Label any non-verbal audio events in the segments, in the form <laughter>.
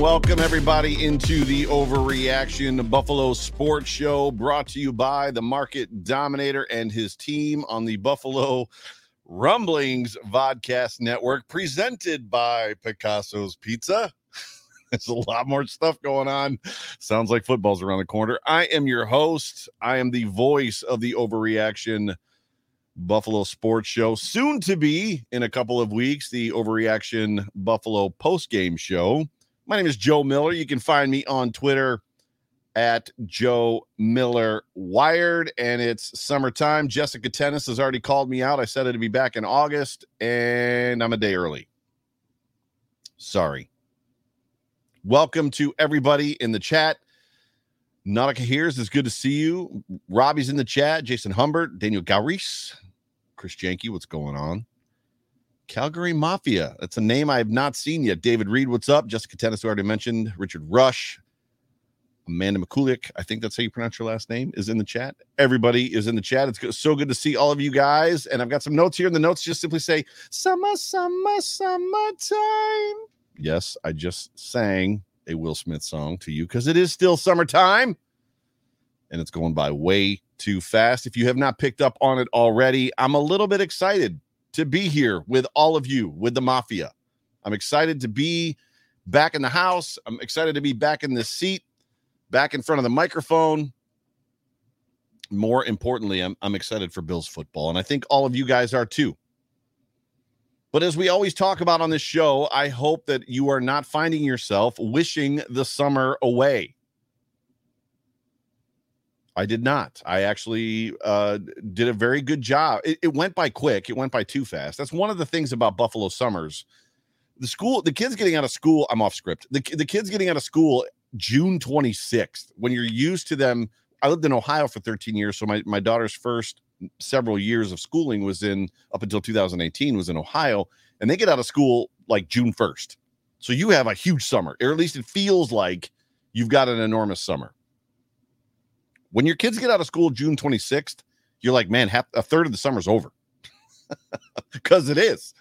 Welcome, everybody into the Overreaction Buffalo Sports Show, brought to you by the Market Dominator and his team on the Buffalo Rumblings Vodcast Network, presented by Picasso's Pizza. <laughs> There's a lot more stuff going on. Sounds like football's around the corner. I am your host. I am the voice of the Overreaction Buffalo Sports Show. Soon to be in a couple of weeks, the Overreaction Buffalo post game show. My name is Joe Miller. You can find me on Twitter at Joe Miller Wired, and it's summertime. Jessica Tennis has already called me out. I said it'd be back in August, and I'm a day early. Sorry. Welcome to everybody in the chat. Nautica here's it's good to see you. Robbie's in the chat. Jason Humbert, Daniel Gauris, Chris Janke, what's going on? Calgary Mafia. That's a name I have not seen yet. David Reed, what's up? Jessica Tennis, who already mentioned. Richard Rush, Amanda McCulick, I think that's how you pronounce your last name, is in the chat. Everybody is in the chat. It's so good to see all of you guys. And I've got some notes here. And the notes just simply say, Summer, summer, summertime. Yes, I just sang a Will Smith song to you because it is still summertime and it's going by way too fast. If you have not picked up on it already, I'm a little bit excited to be here with all of you, with the Mafia. I'm excited to be back in the house. I'm excited to be back in this seat, back in front of the microphone. More importantly, I'm, I'm excited for Bills football, and I think all of you guys are too. But as we always talk about on this show, I hope that you are not finding yourself wishing the summer away. I did not. I actually uh, did a very good job. It, it, went by quick. It went by too fast. That's one of the things about Buffalo summers. The school, the kids getting out of school. I'm off script. The, the kids getting out of school June 26th. When you're used to them, I lived in Ohio for 13 years, so my my daughter's first several years of schooling was in up until 2018 was in Ohio, and they get out of school like June 1st. So you have a huge summer, or at least it feels like you've got an enormous summer. When your kids get out of school June 26th, you're like, man, half a third of the summer's over. <laughs> Because it is.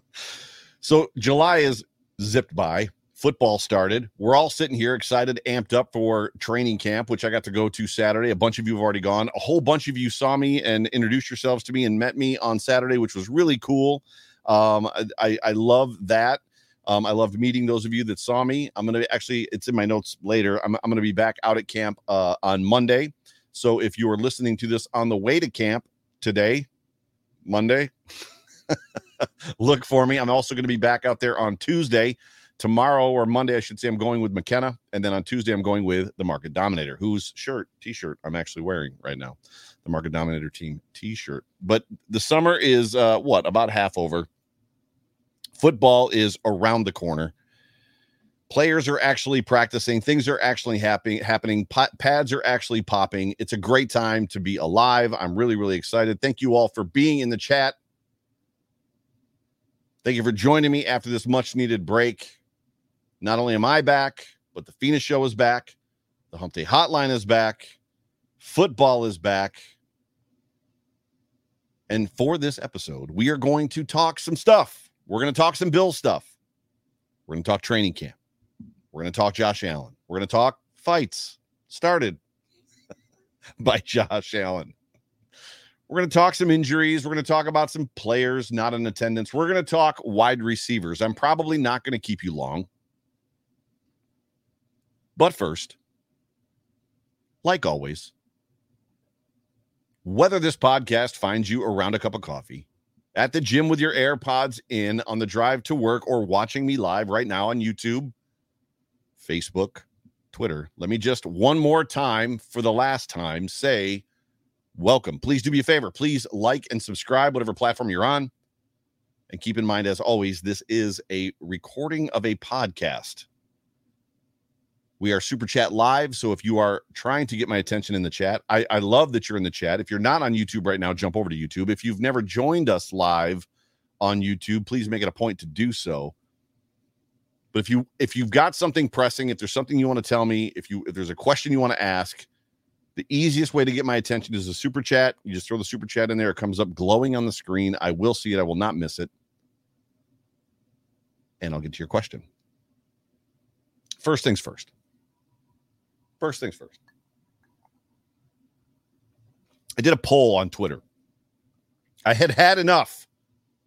<laughs> so July is zipped by. Football started. We're all sitting here excited, amped up for training camp, which I got to go to Saturday. A bunch of you have already gone. A whole bunch of you saw me and introduced yourselves to me and met me on Saturday, which was really cool. Um, I, I love that. Um, I loved meeting those of you that saw me. I'm going to actually, it's in my notes later. I'm, I'm going to be back out at camp uh, on Monday. So if you are listening to this on the way to camp today, Monday, <laughs> look for me. I'm also going to be back out there on Tuesday. Tomorrow or Monday, I should say, I'm going with McKenna. And then on Tuesday, I'm going with the Market Dominator, whose shirt, t shirt, I'm actually wearing right now. The Market Dominator team t shirt. But the summer is uh, what, about half over football is around the corner. Players are actually practicing. Things are actually happening. Pads are actually popping. It's a great time to be alive. I'm really, really excited. Thank you all for being in the chat. Thank you for joining me after this much needed break. Not only am I back, but the Phoenix Show is back. The Hump Day Hotline is back. Football is back. And for this episode, we are going to talk some stuff. We're going to talk some Bill stuff. We're going to talk training camp. We're going to talk Josh Allen. We're going to talk fights started <laughs> by Josh Allen. We're going to talk some injuries. We're going to talk about some players not in attendance. We're going to talk wide receivers. I'm probably not going to keep you long. But first, like always, whether this podcast finds you around a cup of coffee, at the gym with your AirPods in, on the drive to work, or watching me live right now on YouTube, Facebook, Twitter, let me just one more time for the last time say welcome. Please do me a favor. Please like and subscribe, whatever platform you're on. And keep in mind, as always, this is a recording of a podcast. We are Super Chat Live. So if you are trying to get my attention in the chat, I, I love that you're in the chat. If you're not on YouTube right now, jump over to YouTube. If you've never joined us live on YouTube, please make it a point to do so. But if you if you've got something pressing, if there's something you want to tell me, if you if there's a question you want to ask, the easiest way to get my attention is a super chat. You just throw the super chat in there, it comes up glowing on the screen. I will see it, I will not miss it. And I'll get to your question. First things first. First things first. I did a poll on Twitter. I had had enough.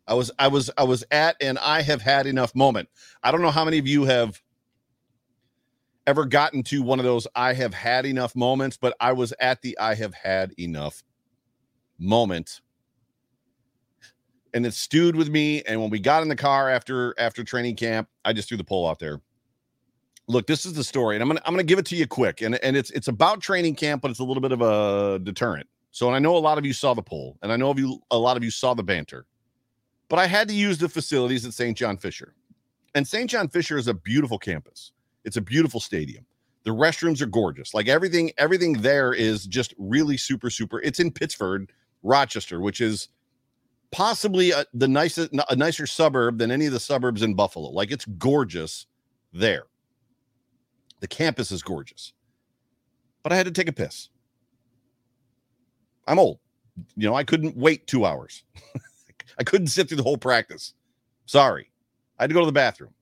I was I was I was at and I have had enough moment. I don't know how many of you have ever gotten to one of those I have had enough moments, but I was at the I have had enough moment. And it stewed with me. And when we got in the car after after training camp, I just threw the poll out there look, this is the story, and I'm gonna I'm gonna give it to you quick, and and it's it's about training camp, but it's a little bit of a deterrent. So, and I know a lot of you saw the poll, and I know of you a lot of you saw the banter, but I had to use the facilities at St. John Fisher, and St. John Fisher is a beautiful campus. It's a beautiful stadium. The restrooms are gorgeous. Like everything, everything there is just really super, super. It's in Pittsford, Rochester, which is possibly a, the nicest, a nicer suburb than any of the suburbs in Buffalo. Like it's gorgeous there. The campus is gorgeous. But I had to take a piss. I'm old. You know, I couldn't wait two hours. <laughs> I couldn't sit through the whole practice. Sorry. I had to go to the bathroom.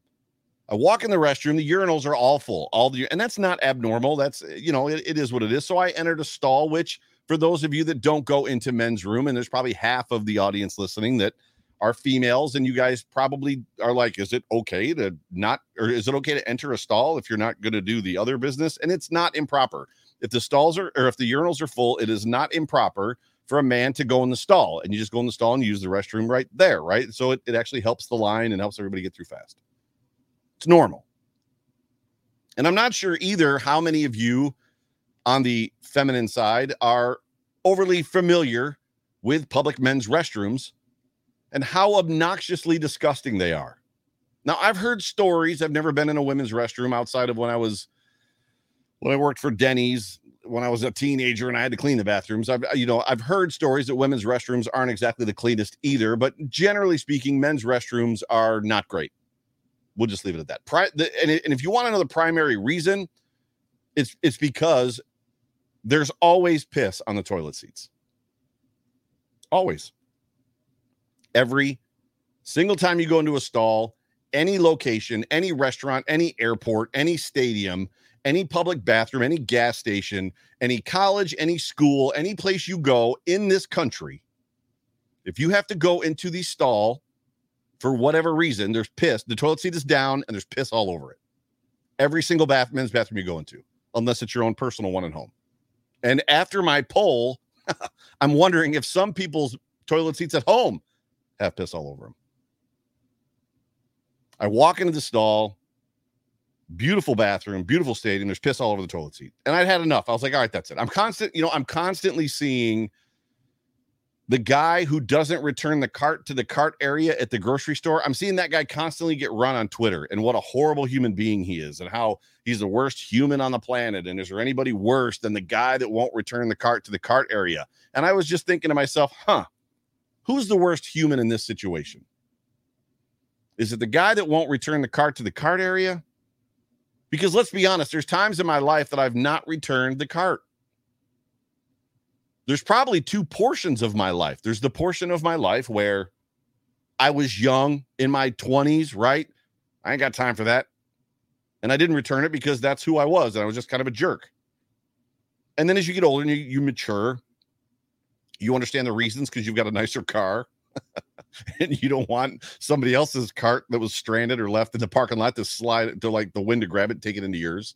I walk in the restroom. The urinals are all full. All the and that's not abnormal. That's you know, it, it is what it is. So I entered a stall, which for those of you that don't go into men's room, and there's probably half of the audience listening that are females and you guys probably are like is it okay to not or is it okay to enter a stall if you're not going to do the other business? And it's not improper. If the stalls are or if the urinals are full it is not improper for a man to go in the stall and you just go in the stall and use the restroom right there right? So it, it actually helps the line and helps everybody get through fast. It's normal. And i'm not sure either how many of you on the feminine side are overly familiar with public men's restrooms and how obnoxiously disgusting they are. Now, I've heard stories. I've never been in a women's restroom outside of when I was when I worked for Denny's when I was a teenager and I had to clean the bathrooms. I've you know, I've heard stories that women's restrooms aren't exactly the cleanest either, but generally speaking, men's restrooms are not great. We'll just leave it at that. Pri- the, and, and if you want to know the primary reason, it's it's because there's always piss on the toilet seats. Always every single time you go into a stall, any location, any restaurant, any airport, any stadium, any public bathroom, any gas station, any college, any school, any place you go in this country, if you have to go into the stall for whatever reason, there's piss. The toilet seat is down and there's piss all over it. Every single bath, men's bathroom you go into, unless it's your own personal one at home. And after my poll, <laughs> I'm wondering if some people's toilet seats at home have piss all over him. I walk into the stall, beautiful bathroom, beautiful stadium. There's piss all over the toilet seat. And I'd had enough. I was like, all right, that's it. I'm constant, you know, I'm constantly seeing the guy who doesn't return the cart to the cart area at the grocery store. I'm seeing that guy constantly get run on Twitter and what a horrible human being he is and how he's the worst human on the planet. And is there anybody worse than the guy that won't return the cart to the cart area? And I was just thinking to myself, huh, who's the worst human in this situation? Is it the guy that won't return the cart to the cart area? Because let's be honest, there's times in my life that I've not returned the cart there's probably two portions of my life. There's the portion of my life where I was young in my 20s, right? I ain't got time for that. And I didn't return it because that's who I was. And I was just kind of a jerk. And then as you get older and you, you mature, you understand the reasons because you've got a nicer car. <laughs> and you don't want somebody else's cart that was stranded or left in the parking lot to slide to like the wind to grab it and take it into yours.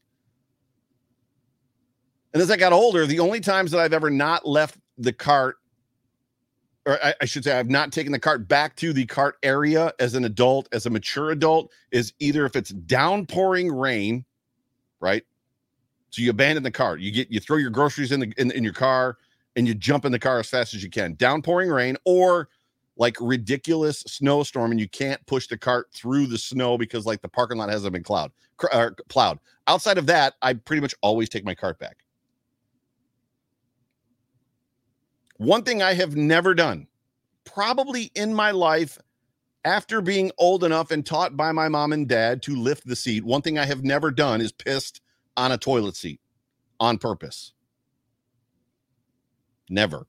And as I got older, the only times that I've ever not left the cart, or I, I, should say, I've not taken the cart back to the cart area as an adult, as a mature adult, is either if it's downpouring rain, right? So you abandon the cart, you get you throw your groceries in the in, in your car, and you jump in the car as fast as you can. Downpouring rain, or like ridiculous snowstorm, and you can't push the cart through the snow because like the parking lot hasn't been plowed. Uh, plowed. Outside of that, I pretty much always take my cart back. One thing I have never done, probably in my life, after being old enough and taught by my mom and dad to lift the seat, one thing I have never done is pissed on a toilet seat on purpose. Never.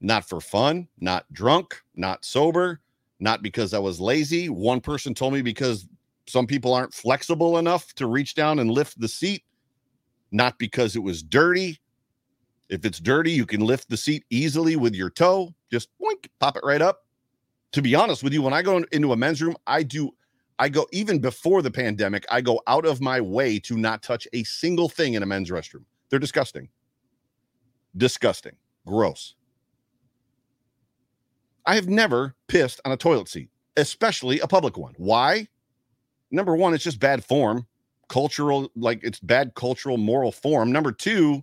Not for fun, not drunk, not sober, not because I was lazy. One person told me because some people aren't flexible enough to reach down and lift the seat, not because it was dirty, if it's dirty, you can lift the seat easily with your toe. Just boink, pop it right up. To be honest with you, when I go into a men's room, I do, I go even before the pandemic, I go out of my way to not touch a single thing in a men's restroom. They're disgusting. Disgusting. Gross. I have never pissed on a toilet seat, especially a public one. Why? Number one, it's just bad form, cultural, like it's bad cultural, moral form. Number two,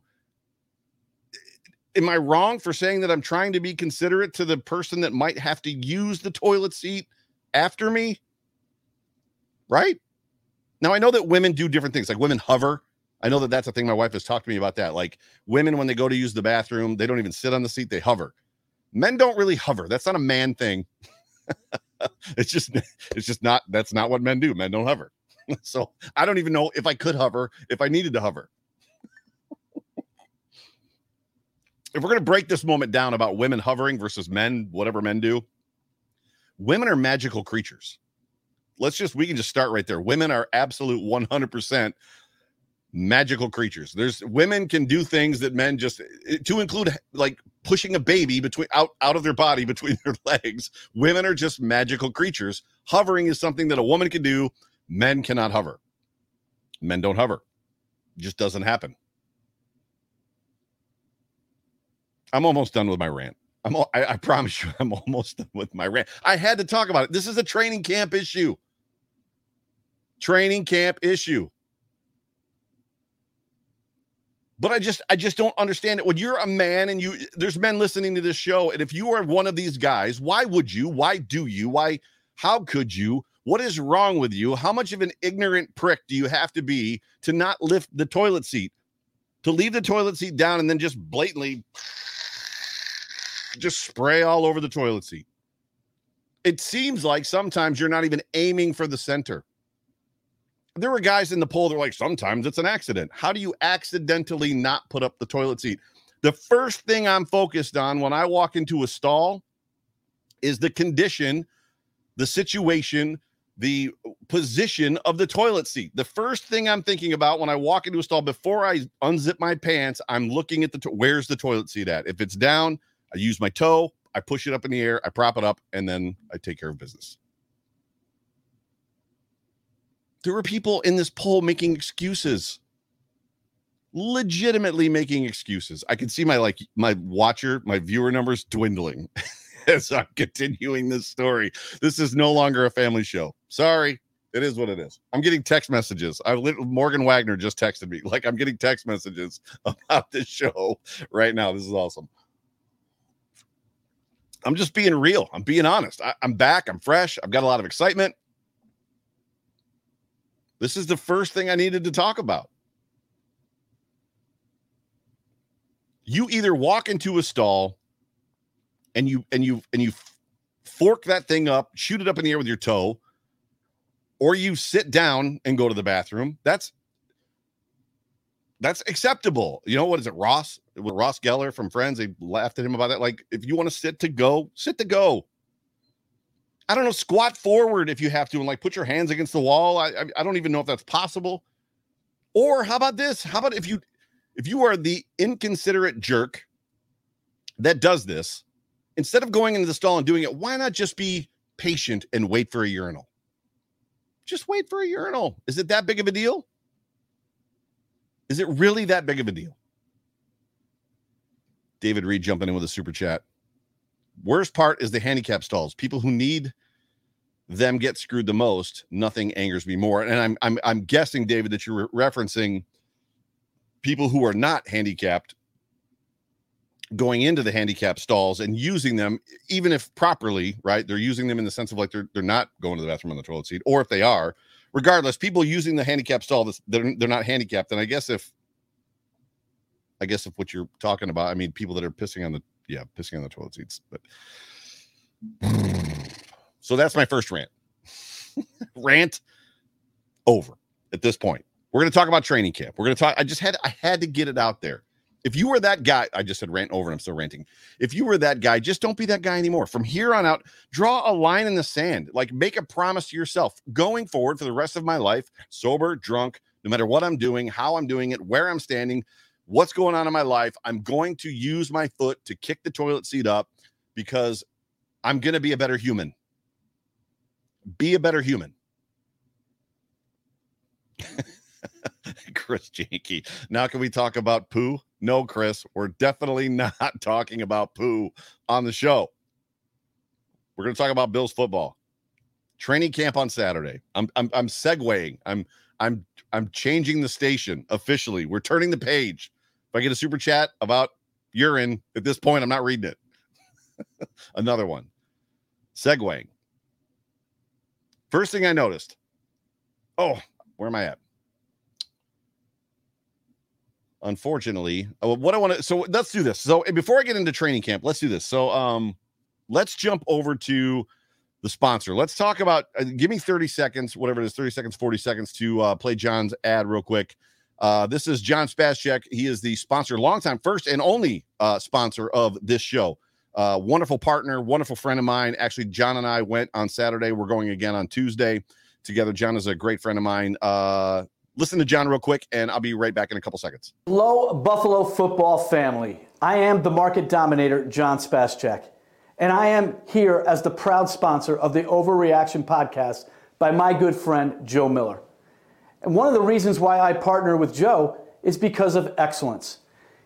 am I wrong for saying that I'm trying to be considerate to the person that might have to use the toilet seat after me? Right? Now I know that women do different things. Like women hover. I know that that's a thing my wife has talked to me about that. Like women when they go to use the bathroom, they don't even sit on the seat, they hover. Men don't really hover. That's not a man thing. <laughs> it's just <laughs> it's just not that's not what men do. Men don't hover. <laughs> so I don't even know if I could hover if I needed to hover. if we're going to break this moment down about women hovering versus men, whatever men do, women are magical creatures. Let's just, we can just start right there. Women are absolute 100% magical creatures. There's women can do things that men just, eh, to include like pushing a baby between out, out of their body between <laughs> their legs. Women are just magical creatures. Hovering is something that a woman can do. Men cannot hover. Men don't hover. It just doesn't happen. I'm almost done with my rant. I'm I, I promise you, <laughs> I'm almost done with my rant. I had to talk about it. This is a training camp issue. Training camp issue. But I just I just don't understand it. When you're a man and you there's men listening to this show, and if you are one of these guys, why would you? Why do you? Why how could you? What is wrong with you? How much of an ignorant prick do you have to be to not lift the toilet seat? To leave the toilet seat down and then just blatantly just spray all over the toilet seat. It seems like sometimes you're not even aiming for the center. There were guys in the poll that were like, sometimes it's an accident. How do you accidentally not put up the toilet seat? The first thing I'm focused on when I walk into a stall is the condition, the situation, the position of the toilet seat. The first thing I'm thinking about when I walk into a stall before I unzip my pants, I'm looking at the to- where's the toilet seat at. If it's down, I use my toe, I push it up in the air, I prop it up, and then I take care of business. There were people in this poll making excuses, legitimately making excuses. I can see my like my watcher, my viewer numbers dwindling <laughs> as I'm continuing this story. This is no longer a family show. Sorry, it is what it is. I'm getting text messages. I Morgan Wagner just texted me. <laughs> Like I'm getting text messages <laughs> about this show right now. This is awesome. I'm just being real. I'm being honest. I, I'm back. I'm fresh. I've got a lot of excitement. This is the first thing I needed to talk about. You either walk into a stall and you and you and you fork that thing up, shoot it up in the air with your toe, or you sit down and go to the bathroom. That's that's acceptable. You know what is it, Ross? With Ross Geller from Friends, they laughed at him about that. Like, if you want to sit to go, sit to go. I don't know, squat forward if you have to, and like put your hands against the wall. I, I, I don't even know if that's possible. Or how about this? How about if you if you are the inconsiderate jerk that does this, instead of going into the stall and doing it, why not just be patient and wait for a urinal? Just wait for a urinal. Is it that big of a deal? Is it really that big of a deal? David Reed jumping in with a super chat. Worst part is the handicap stalls. People who need them get screwed the most. Nothing angers me more. And I'm I'm I'm guessing, David, that you're referencing people who are not handicapped going into the handicap stalls and using them, even if properly, right? They're using them in the sense of like they're they're not going to the bathroom on the toilet seat, or if they are, regardless, people using the handicap stall, they're they're not handicapped. And I guess if I guess if what you're talking about, I mean people that are pissing on the yeah, pissing on the toilet seats, but so that's my first rant. <laughs> rant over at this point. We're going to talk about training camp. We're going to talk. I just had I had to get it out there. If you were that guy, I just said rant over and I'm still ranting. If you were that guy, just don't be that guy anymore. From here on out, draw a line in the sand. Like make a promise to yourself going forward for the rest of my life, sober, drunk, no matter what I'm doing, how I'm doing it, where I'm standing, what's going on in my life, I'm going to use my foot to kick the toilet seat up because I'm going to be a better human. Be a better human. <laughs> Chris Janky. Now, can we talk about poo? No, Chris, we're definitely <laughs> not talking about poo on the show. We're going to talk about Bills football. Training camp on Saturday. I'm I'm I'm segueing. I'm I'm I'm changing the station officially. We're turning the page. If I get a super chat about urine at this point, I'm not reading it. <laughs> Another one. Segueing. First thing I noticed. Oh, where am I at? unfortunately. Uh, what I want to so let's do this. So before I get into training camp, let's do this. So um let's jump over to the sponsor. Let's talk about uh, give me 30 seconds, whatever it is, 30 seconds, 40 seconds to uh, play John's ad real quick. Uh, this is John Spascheck. He is the sponsor, longtime first and only uh, sponsor of this show. Uh, wonderful partner, wonderful friend of mine. Actually, John and I went on Saturday. We're going again on Tuesday together. John is a great friend of mine. Uh, listen to John real quick, and I'll be right back in a couple seconds. Hello, Buffalo football family. I am the market dominator, John Spascheck, and I am here as the proud sponsor of the Overreaction podcast by my good friend, Joe Miller. And one of the reasons why I partner with Joe is because of excellence.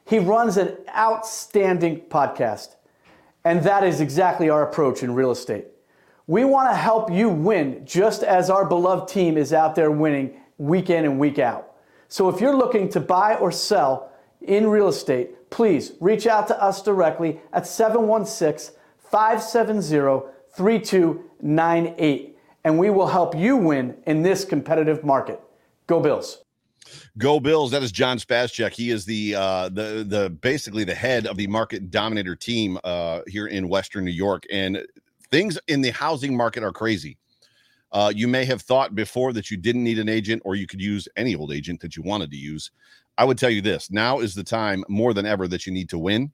He runs an outstanding podcast, and that is exactly our approach in real estate. We want to help you win just as our beloved team is out there winning week in and week out. So if you're looking to buy or sell in real estate, please reach out to us directly at 716 570 3298 and we will help you win in this competitive market. Go Bills. Go Bills. That is John Spascheck. He is the uh the the basically the head of the market dominator team uh here in Western New York. And things in the housing market are crazy. Uh, you may have thought before that you didn't need an agent or you could use any old agent that you wanted to use. I would tell you this now is the time more than ever that you need to win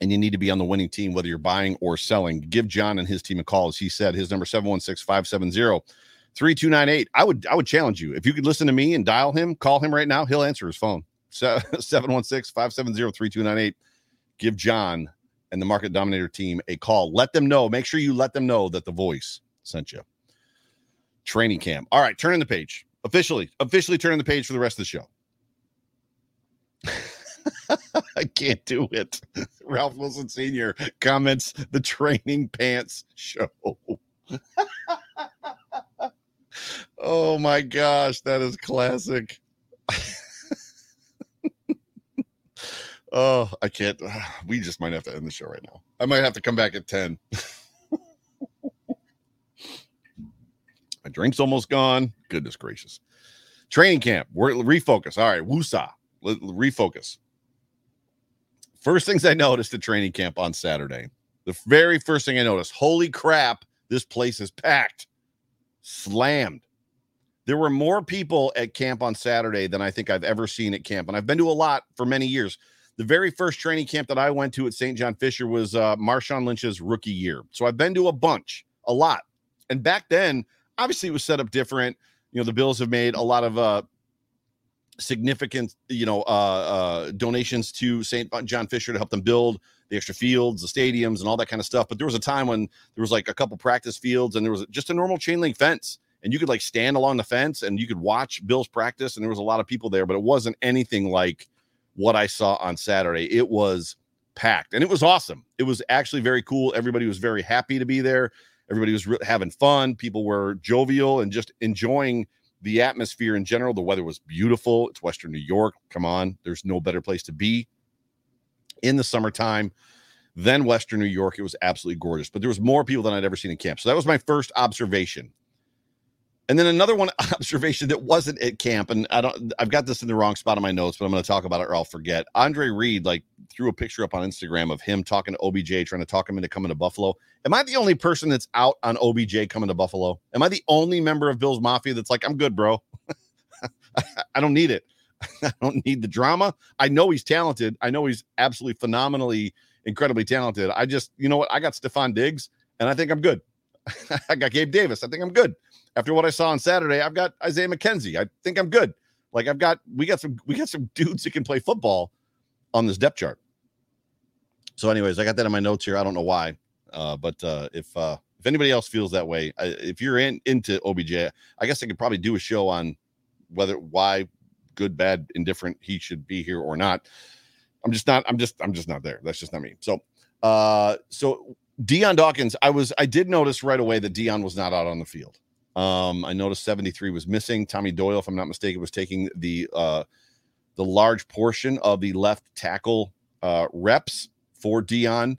and you need to be on the winning team, whether you're buying or selling. Give John and his team a call. As he said, his number 716 570 3298. I would, I would challenge you. If you could listen to me and dial him, call him right now. He'll answer his phone. <laughs> 716 570 3298. Give John and the market dominator team a call. Let them know. Make sure you let them know that the voice sent you training camp. All right, turning the page. Officially, officially turning the page for the rest of the show. <laughs> I can't do it. <laughs> Ralph Wilson Sr. comments the training pants show. Oh my gosh, that is classic. Oh, I can't. <sighs> We just might have to end the show right now. I might have to come back at 10. <laughs> My drink's almost gone. Goodness gracious. Training camp. We're refocus. All right, woosah. refocus. First things I noticed at training camp on Saturday. The very first thing I noticed, holy crap, this place is packed. Slammed. There were more people at camp on Saturday than I think I've ever seen at camp. And I've been to a lot for many years. The very first training camp that I went to at St. John Fisher was uh, Marshawn Lynch's rookie year. So I've been to a bunch, a lot. And back then, obviously, it was set up different. You know, the Bills have made a lot of uh, significant, you know, uh, uh, donations to St. John Fisher to help them build the extra fields, the stadiums, and all that kind of stuff. But there was a time when there was like a couple practice fields and there was just a normal chain link fence. And you could like stand along the fence and you could watch Bills practice. And there was a lot of people there, but it wasn't anything like what I saw on Saturday. It was packed and it was awesome. It was actually very cool. Everybody was very happy to be there. Everybody was re- having fun. People were jovial and just enjoying the atmosphere in general. The weather was beautiful. It's Western New York. Come on, there's no better place to be in the summertime than Western New York. It was absolutely gorgeous, but there was more people than I'd ever seen in camp. So that was my first observation and then another one <laughs> observation that wasn't at camp, and I don't I've got this in the wrong spot on my notes, but I'm gonna talk about it or I'll forget. Andre Reed like threw a picture up on Instagram of him talking to OBJ, trying to talk him into coming to Buffalo. Am I the only person that's out on OBJ coming to Buffalo? Am I the only member of Bill's Mafia that's like, I'm good, bro? <laughs> I don't need it. <laughs> I don't need the drama. I know he's talented. I know he's absolutely phenomenally, incredibly talented. I just, you know what? I got Stefon Diggs, and I think I'm good. I got Gabe Davis. I think I'm good after what I saw on Saturday, I've got Isaiah McKenzie. I think I'm good. Like I've got we got some we got some <laughs> dudes that can play football on this depth chart. So, anyways, I got that in my notes here. I don't know why, uh, but uh, if uh, if anybody else feels that way, I, if you're in into OBJ, I guess I could probably do a show on whether why good, bad, indifferent he should be here or not. I'm just not. I'm just. I'm just not there. That's just not me. So, uh, so Dion Dawkins, I was. I did notice right away that Dion was not out on the field. Um, I noticed 73 was missing. Tommy Doyle, if I'm not mistaken, was taking the uh, the large portion of the left tackle uh, reps for Dion.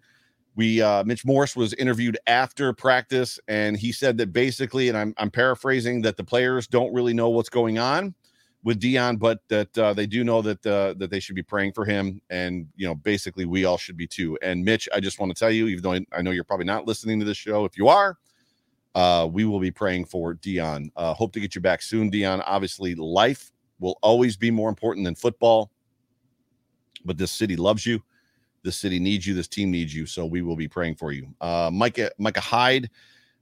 We uh, Mitch Morse was interviewed after practice, and he said that basically, and I'm I'm paraphrasing, that the players don't really know what's going on with Dion, but that uh, they do know that uh, that they should be praying for him, and you know, basically, we all should be too. And Mitch, I just want to tell you, even though I know you're probably not listening to this show, if you are, uh, we will be praying for Dion. Uh, hope to get you back soon, Dion. Obviously, life will always be more important than football, but this city loves you. This city needs you. This team needs you. So we will be praying for you. Uh, Micah Micah Hyde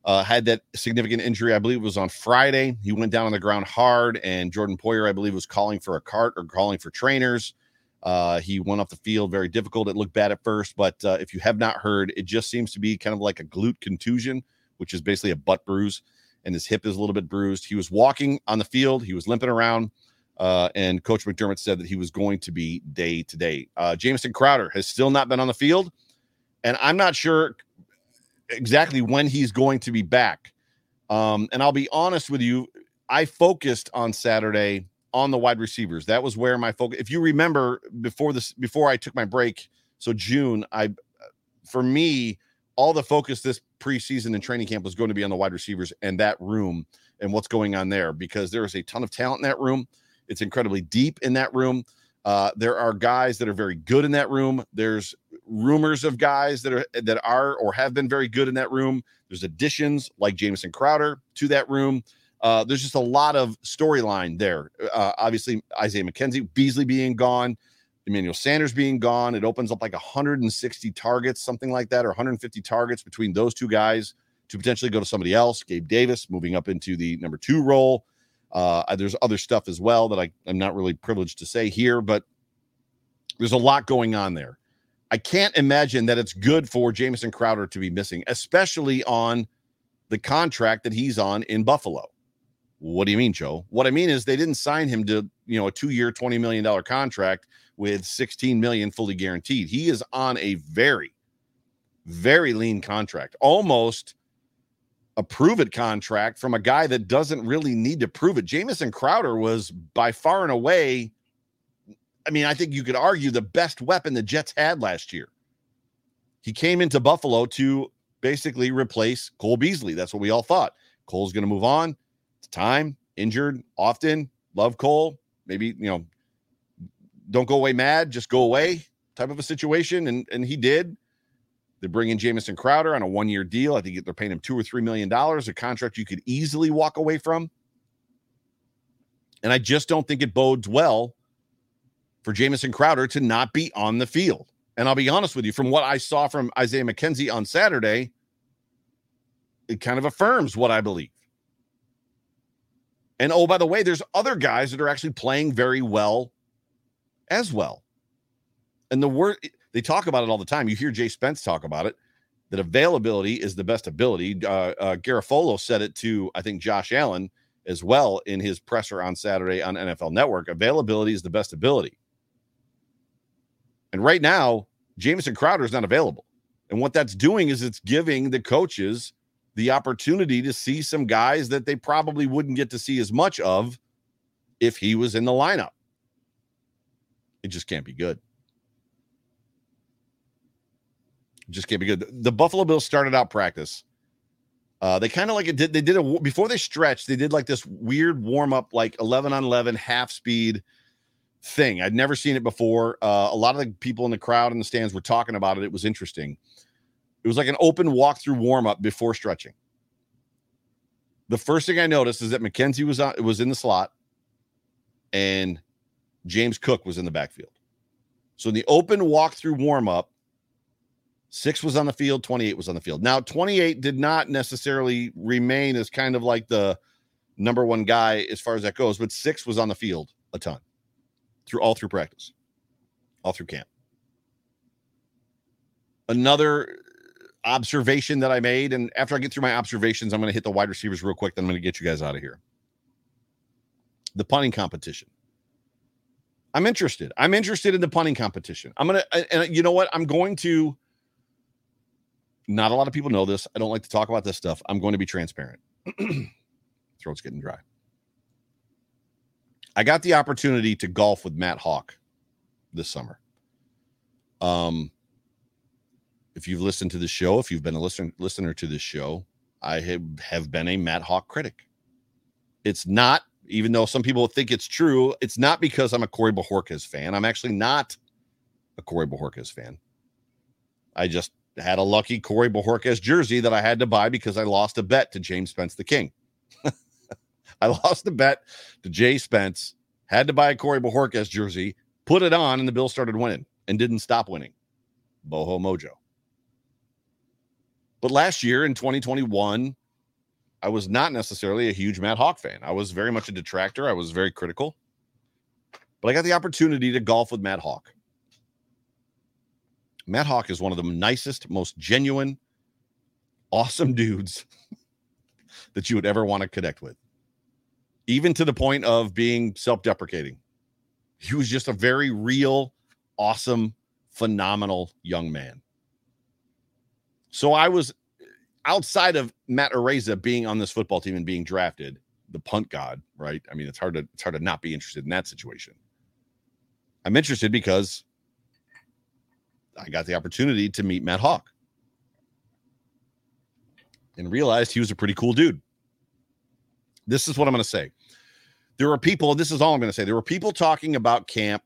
uh, had that significant injury. I believe it was on Friday. He went down on the ground hard, and Jordan Poyer, I believe, was calling for a cart or calling for trainers. Uh, he went off the field very difficult. It looked bad at first, but uh, if you have not heard, it just seems to be kind of like a glute contusion which is basically a butt bruise, and his hip is a little bit bruised. He was walking on the field, he was limping around, uh, and Coach McDermott said that he was going to be day to day. Uh, Jamison Crowder has still not been on the field, and I'm not sure exactly when he's going to be back. Um, and I'll be honest with you, I focused on Saturday on the wide receivers. That was where my focus. If you remember before this, before I took my break, so June, I, for me, all the focus this preseason and training camp was going to be on the wide receivers and that room and what's going on there because there is a ton of talent in that room. It's incredibly deep in that room. Uh, there are guys that are very good in that room. There's rumors of guys that are that are or have been very good in that room. There's additions like Jamison Crowder to that room. Uh, there's just a lot of storyline there. Uh, obviously, Isaiah McKenzie, Beasley being gone, Emmanuel Sanders being gone, it opens up like 160 targets, something like that, or 150 targets between those two guys to potentially go to somebody else. Gabe Davis moving up into the number two role. Uh, there's other stuff as well that I, I'm not really privileged to say here, but there's a lot going on there. I can't imagine that it's good for Jamison Crowder to be missing, especially on the contract that he's on in Buffalo. What do you mean, Joe? What I mean is they didn't sign him to, you know, a two-year, $20 million contract with 16 million fully guaranteed. He is on a very, very lean contract, almost a prove it contract from a guy that doesn't really need to prove it. Jamison Crowder was by far and away I mean, I think you could argue the best weapon the Jets had last year. He came into Buffalo to basically replace Cole Beasley. That's what we all thought. Cole's going to move on. It's time, injured often. Love Cole. Maybe, you know, don't go away mad, just go away type of a situation. And and he did. They bring in Jamison Crowder on a one year deal. I think they're paying him two or three million dollars, a contract you could easily walk away from. And I just don't think it bodes well for Jamison Crowder to not be on the field. And I'll be honest with you, from what I saw from Isaiah McKenzie on Saturday, it kind of affirms what I believe. And oh, by the way, there's other guys that are actually playing very well as well. And the word they talk about it all the time. You hear Jay Spence talk about it that availability is the best ability. Uh, uh, Garafolo said it to, I think, Josh Allen as well in his presser on Saturday on NFL Network. Availability is the best ability. And right now, Jamison Crowder is not available. And what that's doing is it's giving the coaches the opportunity to see some guys that they probably wouldn't get to see as much of if he was in the lineup. It just can't be good. It just can't be good. The Buffalo Bills started out practice. Uh, they kind of like it did. They did a before they stretched. They did like this weird warm up, like eleven on eleven half speed thing. I'd never seen it before. Uh, a lot of the people in the crowd in the stands were talking about it. It was interesting. It was like an open walkthrough warm up before stretching. The first thing I noticed is that McKenzie was on, it was in the slot, and James Cook was in the backfield. So in the open walkthrough warm up, six was on the field, 28 was on the field. Now, 28 did not necessarily remain as kind of like the number one guy as far as that goes, but six was on the field a ton through all through practice, all through camp. Another observation that I made, and after I get through my observations, I'm going to hit the wide receivers real quick. Then I'm going to get you guys out of here. The punting competition. I'm interested. I'm interested in the punting competition. I'm to, and you know what? I'm going to, not a lot of people know this. I don't like to talk about this stuff. I'm going to be transparent. <clears throat> Throat's getting dry. I got the opportunity to golf with Matt Haack this summer. Um, if you've listened to the show, if you've been a listener listener to this show, I have, have been a Matt Haack critic. It's not, even though some people think it's true, it's not because I'm a Corey Bojorquez fan. I'm actually not a Corey Bojorquez fan. I just had a lucky Corey Bojorquez jersey that I had to buy because I lost a bet to James Spence the King. <laughs> I lost the bet to Jay Spence, had to buy a Corey Bojorquez jersey, put it on, and the Bills started winning and didn't stop winning. Boho Mojo. But last year in 2021, I was not necessarily a huge Matt Haack fan. I was very much a detractor. I was very critical. But I got the opportunity to golf with Matt Haack. Matt Haack is one of the nicest, most genuine, awesome <laughs> dudes that you would ever want to connect with, even to the point of being self deprecating. He was just a very real, awesome, phenomenal young man. So I was outside of Matt Araiza being on this football team and being drafted, the punt god, right? I mean, it's hard to it's hard to not be interested in that situation. I'm interested because I got the opportunity to meet Matt Haack and realized he was a pretty cool dude. This is what I'm going to say. There were people, this is all I'm going to say. There were people talking about camp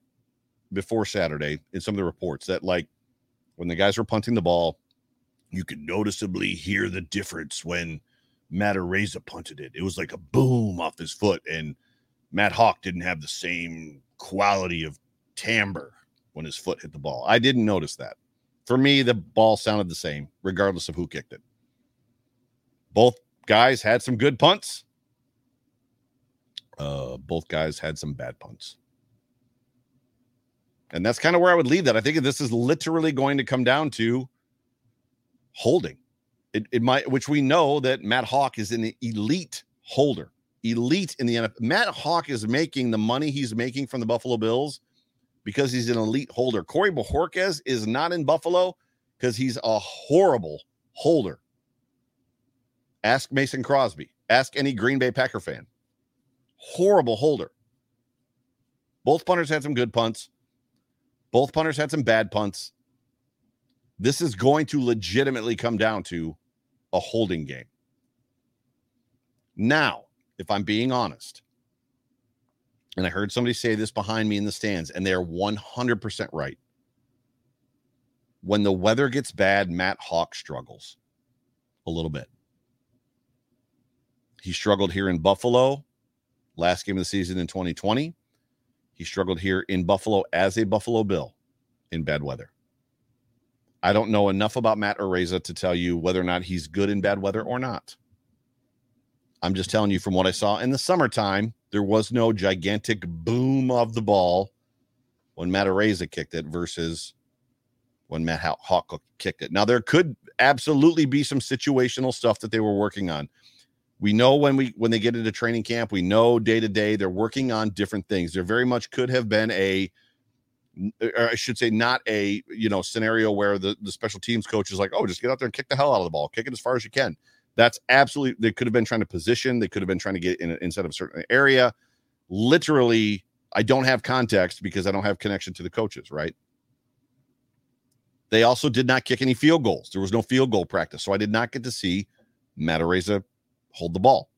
before Saturday in some of the reports that, like, when the guys were punting the ball, you could noticeably hear the difference when Matt Araiza punted it. It was like a boom off his foot, and Matt Haack didn't have the same quality of timbre when his foot hit the ball. I didn't notice that. For me, the ball sounded the same, regardless of who kicked it. Both guys had some good punts. Uh, both guys had some bad punts. And that's kind of where I would leave that. I think this is literally going to come down to holding. It, it might, which we know that Matt Haack is an elite holder, elite in the NFL. Matt Haack is making the money he's making from the Buffalo Bills because he's an elite holder. Corey Bojorquez is not in Buffalo because he's a horrible holder. Ask Mason Crosby. Ask any Green Bay Packer fan. Horrible holder. Both punters had some good punts. Both punters had some bad punts. This is going to legitimately come down to a holding game. Now, if I'm being honest, and I heard somebody say this behind me in the stands, and they're 100% right. When the weather gets bad, Matt Haack struggles a little bit. He struggled here in Buffalo last game of the season in 2020. He struggled here in Buffalo as a Buffalo Bill in bad weather. I don't know enough about Matt Araiza to tell you whether or not he's good in bad weather or not. I'm just telling you from what I saw in the summertime, there was no gigantic boom of the ball when Matt Araiza kicked it versus when Matt Haack kicked it. Now there could absolutely be some situational stuff that they were working on. We know when we when they get into training camp, we know day to day they're working on different things. There very much could have been a Er, er, I should say not a you know scenario where the, the special teams coach is like, oh, just get out there and kick the hell out of the ball, kick it as far as you can. That's absolutely they could have been trying to position, they could have been trying to get in inside of a certain area. Literally, I don't have context because I don't have connection to the coaches, right? They also did not kick any field goals. There was no field goal practice. So I did not get to see Matt Araiza hold the ball.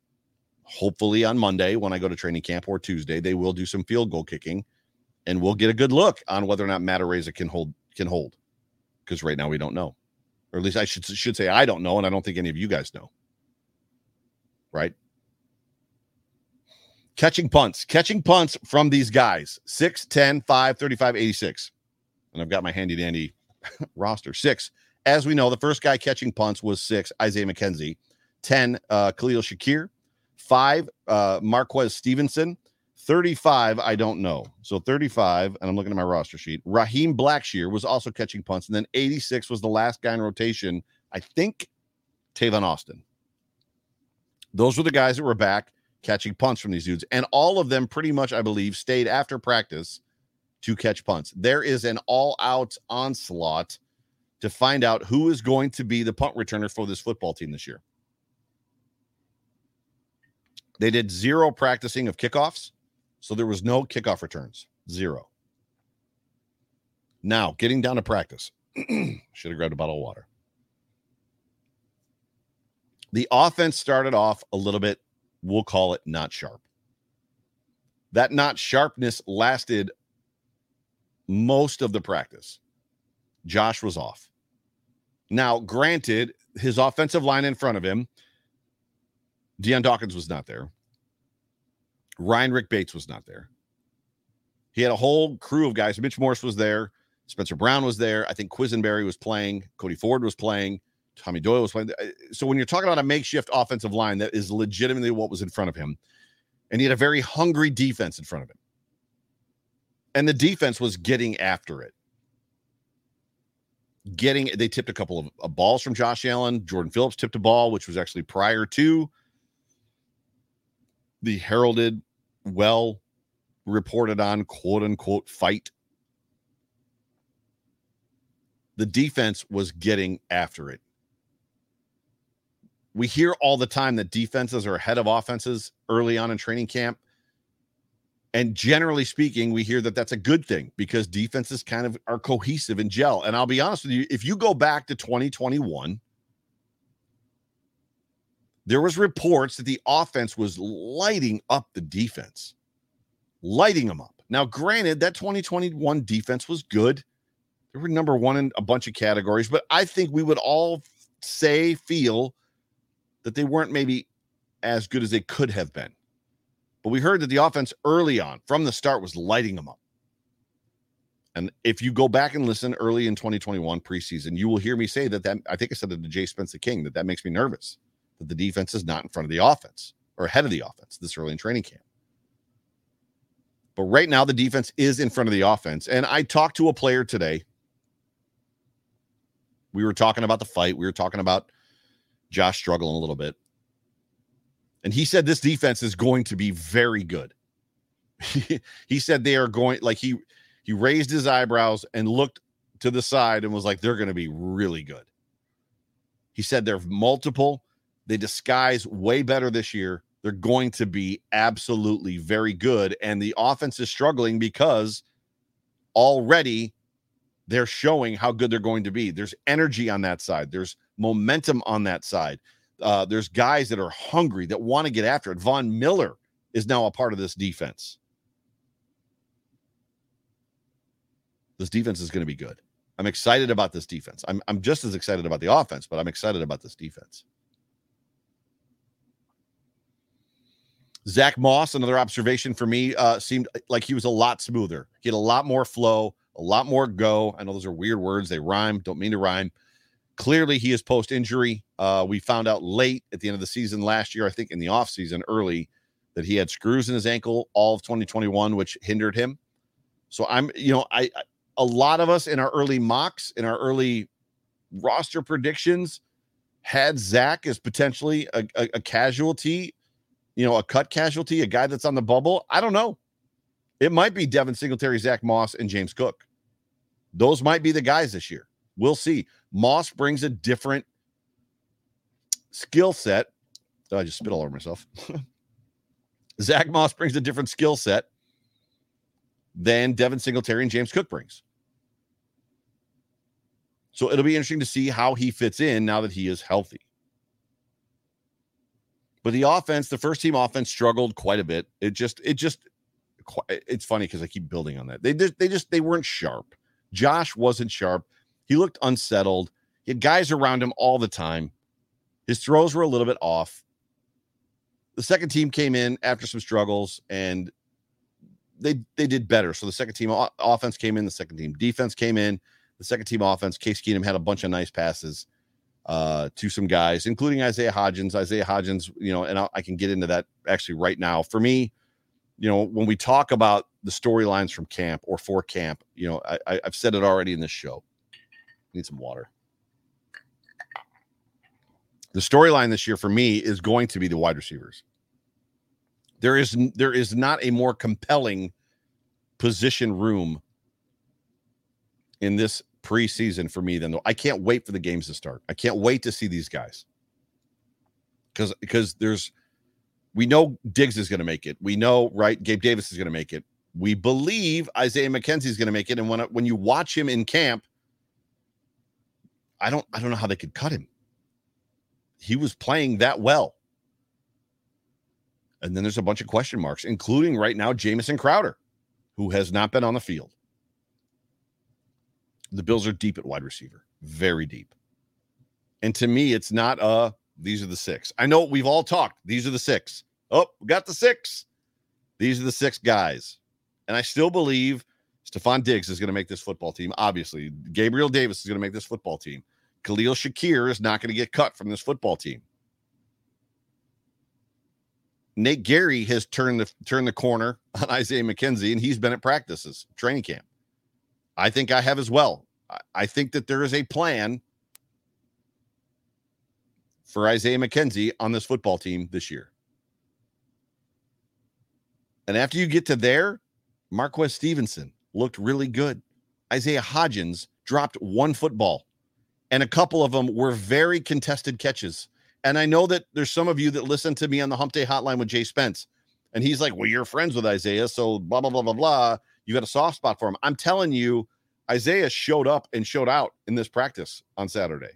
Hopefully on Monday when I go to training camp or Tuesday, they will do some field goal kicking and we'll get a good look on whether or not Matt Araiza can hold can hold. Because right now we don't know. Or at least I should should say I don't know, and I don't think any of you guys know. Right? Catching punts, catching punts from these guys 6, 10, 5, 35, 86. And I've got my handy dandy <laughs> roster. Six. As we know, the first guy catching punts was six, Isaiah McKenzie. 10, uh, Khalil Shakir. Five, uh, Marquez Stevenson. 35, I don't know. So 35, and I'm looking at my roster sheet. Raheem Blackshear was also catching punts. And then 86 was the last guy in rotation. I think Tavon Austin. Those were the guys that were back catching punts from these dudes. And all of them pretty much, I believe, stayed after practice to catch punts. There is an all out onslaught to find out who is going to be the punt returner for this football team this year. They did zero practicing of kickoffs, so there was no kickoff returns. Zero. Now, getting down to practice. <clears throat> Should have grabbed a bottle of water. The offense started off a little bit, we'll call it not sharp. That not sharpness lasted most of the practice. Josh was off. Now, granted, his offensive line in front of him, Dion Dawkins was not there. Ryan Rick Bates was not there. He had a whole crew of guys. Mitch Morse was there. Spencer Brown was there. I think Quessenberry was playing. Cody Ford was playing. Tommy Doyle was playing. So when you're talking about a makeshift offensive line, that is legitimately what was in front of him. And he had a very hungry defense in front of him and the defense was getting after it. Getting they tipped a couple of uh, balls from Josh Allen. Jordan Phillips tipped a ball, which was actually prior to the heralded, well reported on quote unquote fight. The defense was getting after it. We hear all the time that defenses are ahead of offenses early on in training camp. And generally speaking, we hear that that's a good thing because defenses kind of are cohesive and gel. And I'll be honest with you, if you go back to 2021, there was reports that the offense was lighting up the defense, lighting them up. Now, granted, that 2021 defense was good. They were number one in a bunch of categories, but I think we would all say, feel that they weren't maybe as good as they could have been. But we heard that the offense early on from the start was lighting them up. And if you go back and listen early in 2021 preseason, you will hear me say that that I think I said it to Jay Spencer King that that makes me nervous that the defense is not in front of the offense or ahead of the offense this early in training camp. But right now, the defense is in front of the offense. And I talked to a player today. We were talking about the fight. We were talking about Josh struggling a little bit. And he said this defense is going to be very good. <laughs> he said they are going like he he raised his eyebrows and looked to the side and was like they're going to be really good. He said there are multiple, they disguise way better this year. They're going to be absolutely very good and the offense is struggling because already they're showing how good they're going to be. There's energy on that side. There's momentum on that side. Uh, there's guys that are hungry that want to get after it. Von Miller is now a part of this defense. This defense is going to be good. I'm excited about this defense. I'm, I'm just as excited about the offense, but I'm excited about this defense. Zach Moss, another observation for me, uh, seemed like he was a lot smoother. He had a lot more flow, a lot more go. I know those are weird words. They rhyme. Don't mean to rhyme. Clearly, he is post injury. Uh, we found out late at the end of the season last year, I think in the offseason early, that he had screws in his ankle all of 2021, which hindered him. So I'm, you know, I, I a lot of us in our early mocks, in our early roster predictions, had Zach as potentially a, a, a casualty, you know, a cut casualty, a guy that's on the bubble. I don't know. It might be Devin Singletary, Zach Moss, and James Cook. Those might be the guys this year. We'll see. Moss brings a different skill set. Oh, I just spit all over myself. <laughs> Zach Moss brings a different skill set than Devin Singletary and James Cook brings. So it'll be interesting to see how he fits in now that he is healthy. But the offense, the first team offense struggled quite a bit. It just, it just, it's funny because I keep building on that. They just, they just, they weren't sharp. Josh wasn't sharp. He looked unsettled. He had guys around him all the time. His throws were a little bit off. The second team came in after some struggles and they they did better. So the second team offense came in, the second team defense came in, the second team offense. Case Keenum had a bunch of nice passes uh, to some guys, including Isaiah Hodgins. Isaiah Hodgins, you know, and I, I can get into that actually right now. For me, you know, when we talk about the storylines from camp or for camp, you know, I, I've said it already in this show. Need some water. The storyline this year for me is going to be the wide receivers. There is there is not a more compelling position room in this preseason for me than I can't wait for the games to start. I can't wait to see these guys. Because because there's we know Diggs is going to make it. We know right Gabe Davis is going to make it. We believe Isaiah McKenzie is going to make it. And when when you watch him in camp, I don't I don't know how they could cut him. He was playing that well. And then there's a bunch of question marks, including right now Jamison Crowder, who has not been on the field. The Bills are deep at wide receiver, very deep. And to me, it's not uh these are the six. I know we've all talked. These are the six. Oh, we got the six. These are the six guys. And I still believe Stefon Diggs is going to make this football team. Obviously, Gabriel Davis is going to make this football team. Khalil Shakir is not going to get cut from this football team. Nate Gary has turned the turned the corner on <laughs> Isaiah McKenzie, and he's been at practices, training camp. I think I have as well. I think that there is a plan for Isaiah McKenzie on this football team this year. And after you get to there, Marquez Stevenson looked really good. Isaiah Hodgins dropped one football, and a couple of them were very contested catches. And I know that there's some of you that listen to me on the Hump Day Hotline with Jay Spence, and he's like, "Well, you're friends with Isaiah, so blah blah blah blah blah. You got a soft spot for him." I'm telling you, Isaiah showed up and showed out in this practice on Saturday.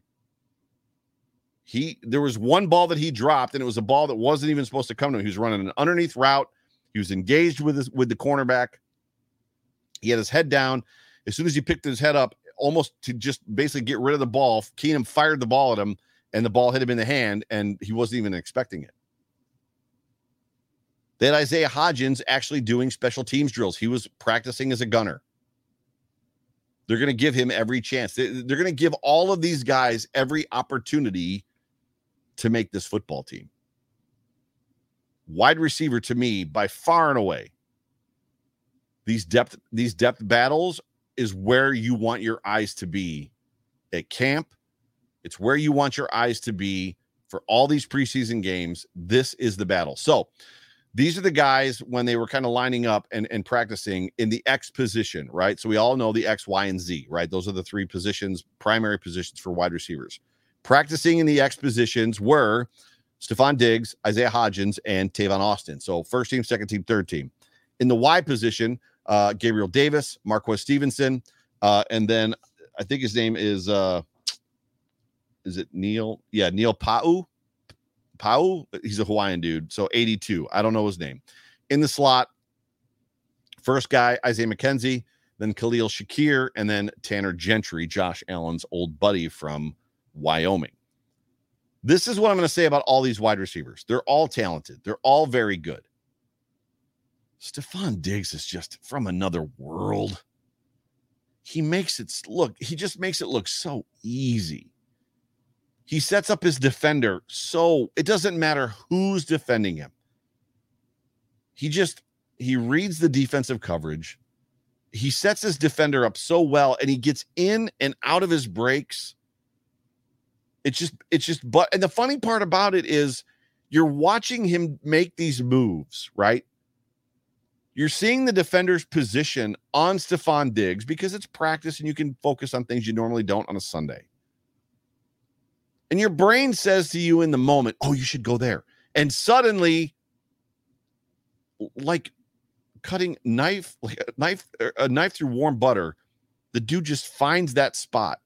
He there was one ball that he dropped, and it was a ball that wasn't even supposed to come to him. He was running an underneath route. He was engaged with his, with the cornerback. He had his head down. As soon as he picked his head up, almost to just basically get rid of the ball, Keenum fired the ball at him and the ball hit him in the hand, and he wasn't even expecting it. They had Isaiah Hodgins actually doing special teams drills. He was practicing as a gunner. They're going to give him every chance. They're going to give all of these guys every opportunity to make this football team. Wide receiver to me, by far and away, these depth these depth battles is where you want your eyes to be at camp it's where you want your eyes to be for all these preseason games. This is the battle. So these are the guys when they were kind of lining up and, and practicing in the X position, right? So we all know the X, Y, and Z, right? Those are the three positions, primary positions for wide receivers. Practicing in the X positions were Stefon Diggs, Isaiah Hodgins, and Tavon Austin. So first team, second team, third team. In the Y position, uh, Gabriel Davis, Marquez Stevenson, Uh, and then I think his name is uh is it Neil? Yeah, Neil Pau. Pau, he's a Hawaiian dude. So 82. I don't know his name. In the slot, first guy, Isaiah McKenzie, then Khalil Shakir, and then Tanner Gentry, Josh Allen's old buddy from Wyoming. This is what I'm going to say about all these wide receivers. They're all talented. They're all very good. Stefon Diggs is just from another world. He makes it look, he just makes it look so easy. He sets up his defender so it doesn't matter who's defending him. He just he reads the defensive coverage. He sets his defender up so well and he gets in and out of his breaks. It's just it's just but and the funny part about it is you're watching him make these moves, right? You're seeing the defender's position on Stefon Diggs because it's practice and you can focus on things you normally don't on a Sunday. And your brain says to you in the moment, oh, you should go there. And suddenly, like cutting knife, <laughs> like a knife, er, a knife through warm butter, the dude just finds that spot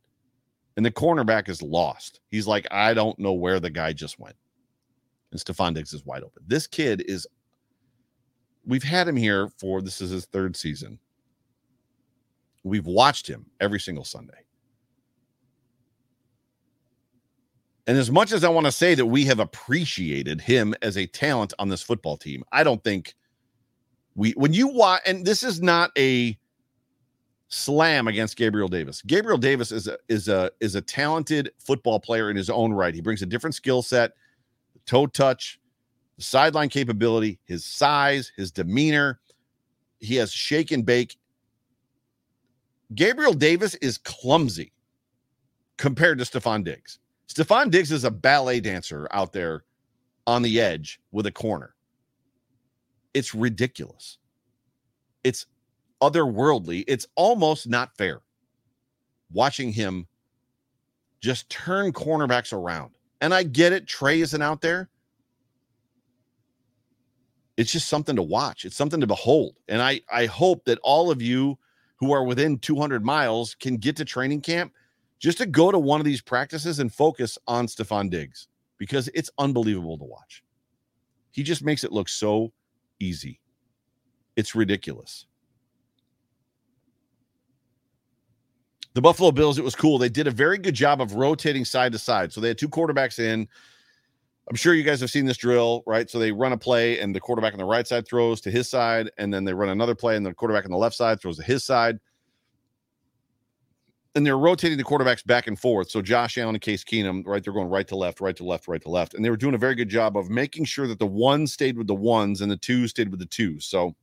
and the cornerback is lost. He's like, I don't know where the guy just went. And Stefon Diggs is wide open. This kid is we've had him here for this is his third season. We've watched him every single Sunday. And as much as I want to say that we have appreciated him as a talent on this football team, I don't think we when you watch and this is not a slam against Gabriel Davis. Gabriel Davis is a is a is a talented football player in his own right. He brings a different skill set, toe touch, sideline capability, his size, his demeanor. He has shake and bake. Gabriel Davis is clumsy compared to Stefon Diggs. Stefon Diggs is a ballet dancer out there on the edge with a corner. It's ridiculous. It's otherworldly. It's almost not fair watching him just turn cornerbacks around. And I get it. Trey isn't out there it's just something to watch. It's something to behold. And I I hope that all of you who are within 200 miles can get to training camp just to go to one of these practices and focus on Stefon Diggs because it's unbelievable to watch. He just makes it look so easy. It's ridiculous. The Buffalo Bills, it was cool. They did a very good job of rotating side to side. So they had two quarterbacks in. I'm sure you guys have seen this drill, right? So they run a play and the quarterback on the right side throws to his side, and then they run another play and the quarterback on the left side throws to his side. And they're rotating the quarterbacks back and forth. So Josh Allen and Case Keenum, right? They're going right to left, right to left, right to left. And they were doing a very good job of making sure that the ones stayed with the ones and the two stayed with the twos. So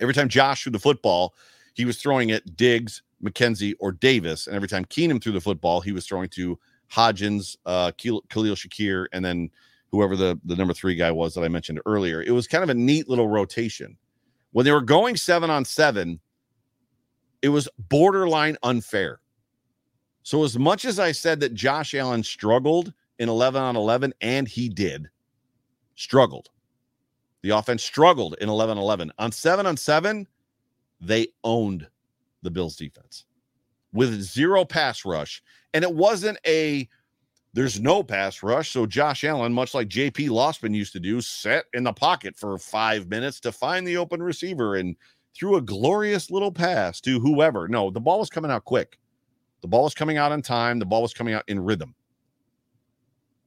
every time Josh threw the football, he was throwing it Diggs, McKenzie, or Davis. And every time Keenum threw the football, he was throwing to Hodgins, uh, Khalil Shakir, and then whoever the, the number three guy was that I mentioned earlier. It was kind of a neat little rotation. When they were going seven on seven, it was borderline unfair. So, as much as I said that Josh Allen struggled in 11 on 11, and he did, struggled. The offense struggled in 11 11. On seven on seven, they owned the Bills defense with zero pass rush. And it wasn't a there's no pass rush. So Josh Allen, much like JP Losman used to do, sat in the pocket for five minutes to find the open receiver and threw a glorious little pass to whoever. No, the ball was coming out quick. The ball was coming out on time. The ball was coming out in rhythm.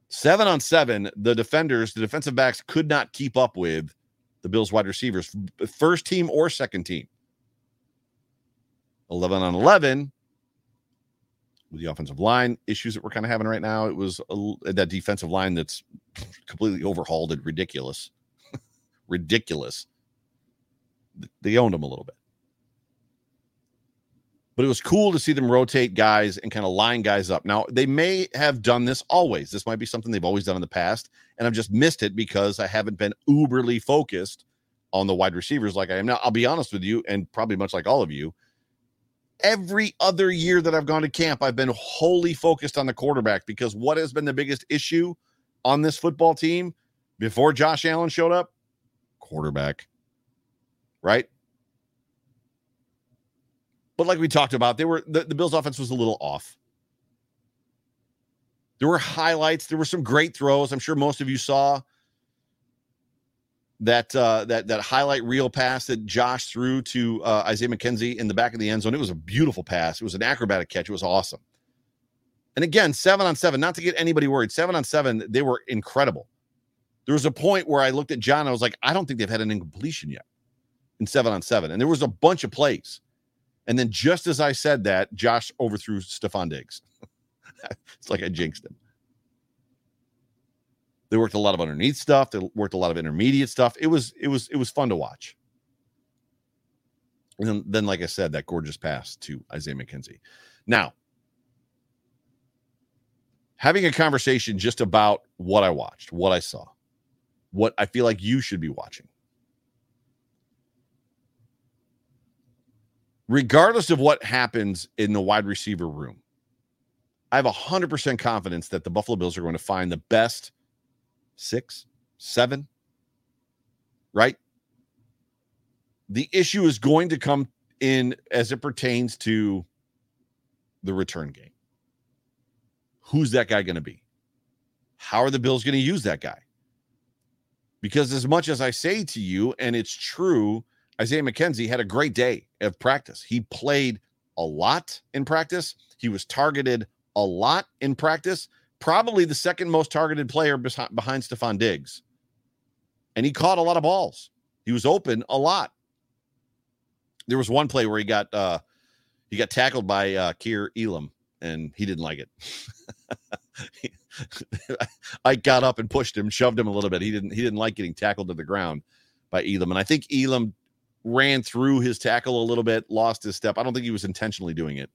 Seven on seven, the defenders, the defensive backs could not keep up with the Bills wide receivers, first team or second team. 11 on 11, with the offensive line issues that we're kind of having right now. It was a, that defensive line that's completely overhauled and ridiculous. <laughs> ridiculous. They owned them a little bit. But it was cool to see them rotate guys and kind of line guys up. Now, they may have done this always. This might be something they've always done in the past. And I've just missed it because I haven't been uberly focused on the wide receivers like I am now. I'll be honest with you, and probably much like all of you, every other year that I've gone to camp, I've been wholly focused on the quarterback because what has been the biggest issue on this football team before Josh Allen showed up? Quarterback. Right? But like we talked about, they were the, the Bills offense was a little off. There were highlights, there were some great throws. I'm sure most of you saw that uh, that that highlight reel pass that Josh threw to uh, Isaiah McKenzie in the back of the end zone. It was a beautiful pass. It was an acrobatic catch. It was awesome. And again, seven on seven, not to get anybody worried, seven on seven, they were incredible. There was a point where I looked at John, I was like, I don't think they've had an incompletion yet in seven on seven. And there was a bunch of plays. And then just as I said that, Josh overthrew Stefon Diggs. <laughs> it's like I jinxed him. They worked a lot of underneath stuff. They worked a lot of intermediate stuff. It was it was it was fun to watch. And then like I said, that gorgeous pass to Isaiah McKenzie. Now, having a conversation just about what I watched, what I saw, what I feel like you should be watching. Regardless of what happens in the wide receiver room, I have 100% confidence that the Buffalo Bills are going to find the best six, seven, right? The issue is going to come in as it pertains to the return game. Who's that guy going to be? How are the Bills going to use that guy? Because as much as I say to you, and it's true, Isaiah McKenzie had a great day of practice. He played a lot in practice. He was targeted a lot in practice, probably the second most targeted player behind Stefon Diggs. And he caught a lot of balls. He was open a lot. There was one play where he got uh he got tackled by uh Kaiir Elam and he didn't like it. <laughs> I got up and pushed him, shoved him a little bit. He didn't he didn't like getting tackled to the ground by Elam. And I think Elam ran through his tackle a little bit, lost his step. I don't think he was intentionally doing it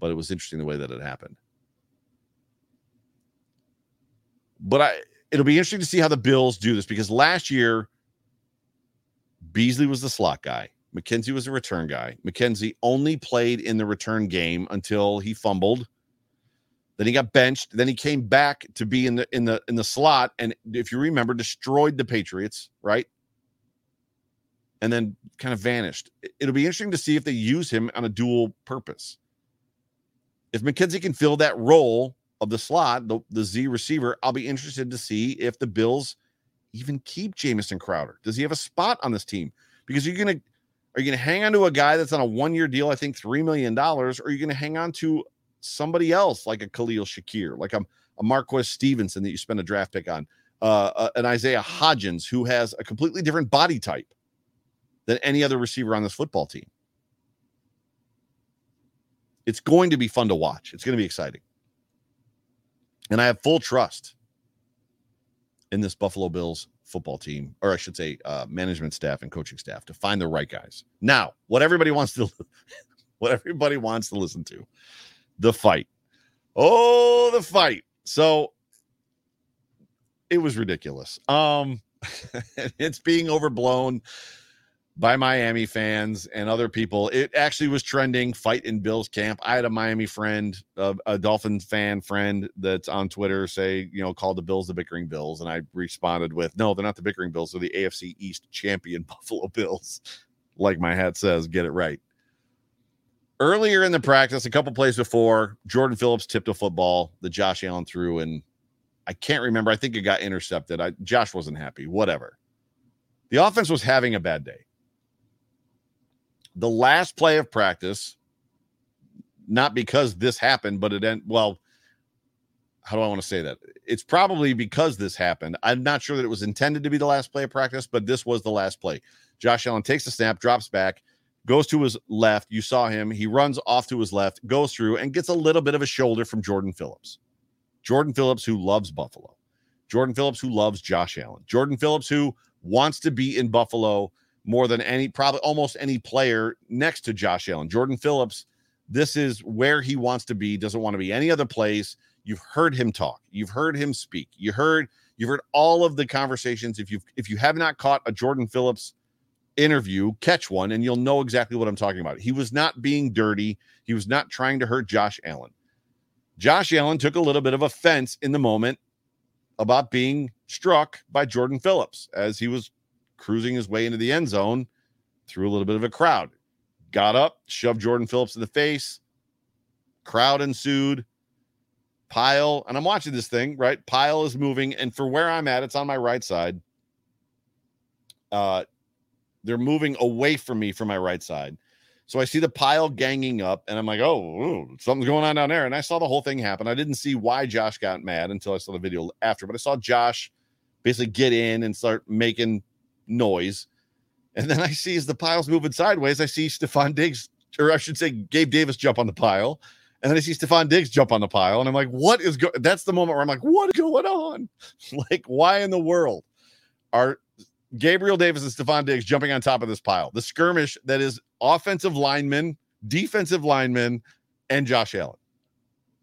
but it was interesting the way that it happened. But I it'll be interesting to see how the Bills do this because last year Beasley was the slot guy. McKenzie was a return guy. McKenzie only played in the return game until he fumbled. Then he got benched. Then he came back to be in the in the in the slot, and if you remember, destroyed the Patriots, right? And then kind of vanished. It'll be interesting to see if they use him on a dual purpose if McKenzie can fill that role of the slot, the, the Z receiver, I'll be interested to see if the Bills even keep Jamison Crowder. Does he have a spot on this team? Because you're gonna are you gonna hang on to a guy that's on a one-year deal, I think three million dollars, or are you gonna hang on to somebody else like a Khalil Shakir, like a, a Marquez Stevenson that you spend a draft pick on, uh, uh, an Isaiah Hodgins who has a completely different body type than any other receiver on this football team. It's going to be fun to watch. It's going to be exciting. And I have full trust in this Buffalo Bills football team, or I should say, uh, management staff and coaching staff to find the right guys. Now, what everybody wants to, <laughs> what everybody wants to listen to, the fight. Oh, the fight. So it was ridiculous. Um, <laughs> it's being overblown by Miami fans and other people. It actually was trending fight in Bills camp. I had a Miami friend, a, a Dolphins fan friend that's on Twitter say, you know, called the Bills the bickering Bills. And I responded with, no, they're not the bickering Bills. They're the AFC East champion <laughs> Buffalo Bills. Like my hat says, get it right. Earlier in the practice, a couple plays before, Jordan Phillips tipped a football that Josh Allen threw. And I can't remember. I think it got intercepted. I, Josh wasn't happy. Whatever. The offense was having a bad day the last play of practice, not because this happened, but it end well. How do I want to say that? It's probably because this happened. I'm not sure that it was intended to be the last play of practice, but this was the last play. Josh Allen takes the snap, drops back, goes to his left. You saw him. He runs off to his left, goes through, and gets a little bit of a shoulder from Jordan Phillips. Jordan Phillips, who loves Buffalo. Jordan Phillips, who loves Josh Allen. Jordan Phillips, who wants to be in Buffalo more than any, probably almost any player next to Josh Allen. Jordan Phillips, this is where he wants to be, doesn't want to be any other place. You've heard him talk, you've heard him speak, you heard you've heard all of the conversations. If you've if you have not caught a Jordan Phillips interview, catch one and you'll know exactly what I'm talking about. He was not being dirty, he was not trying to hurt Josh Allen. Josh Allen took a little bit of offense in the moment about being struck by Jordan Phillips as he was cruising his way into the end zone through a little bit of a crowd. got up, shoved Jordan Phillips in the face. Crowd ensued. Pile, and I'm watching this thing, right? Pile is moving, and for where I'm at, it's on my right side. Uh, they're moving away from me from my right side. So I see the pile ganging up, and I'm like, oh, ooh, something's going on down there. And I saw the whole thing happen. I didn't see why Josh got mad until I saw the video after, but I saw Josh basically get in and start making noise. And then I see as the pile's moving sideways, I see Stefon Diggs, or I should say Gabe Davis jump on the pile. And then I see Stefon Diggs jump on the pile. And I'm like, what is going that's the moment where I'm like, what is going on? <laughs> like, why in the world are Gabriel Davis and Stefon Diggs jumping on top of this pile? The skirmish that is offensive linemen, defensive linemen, and Josh Allen.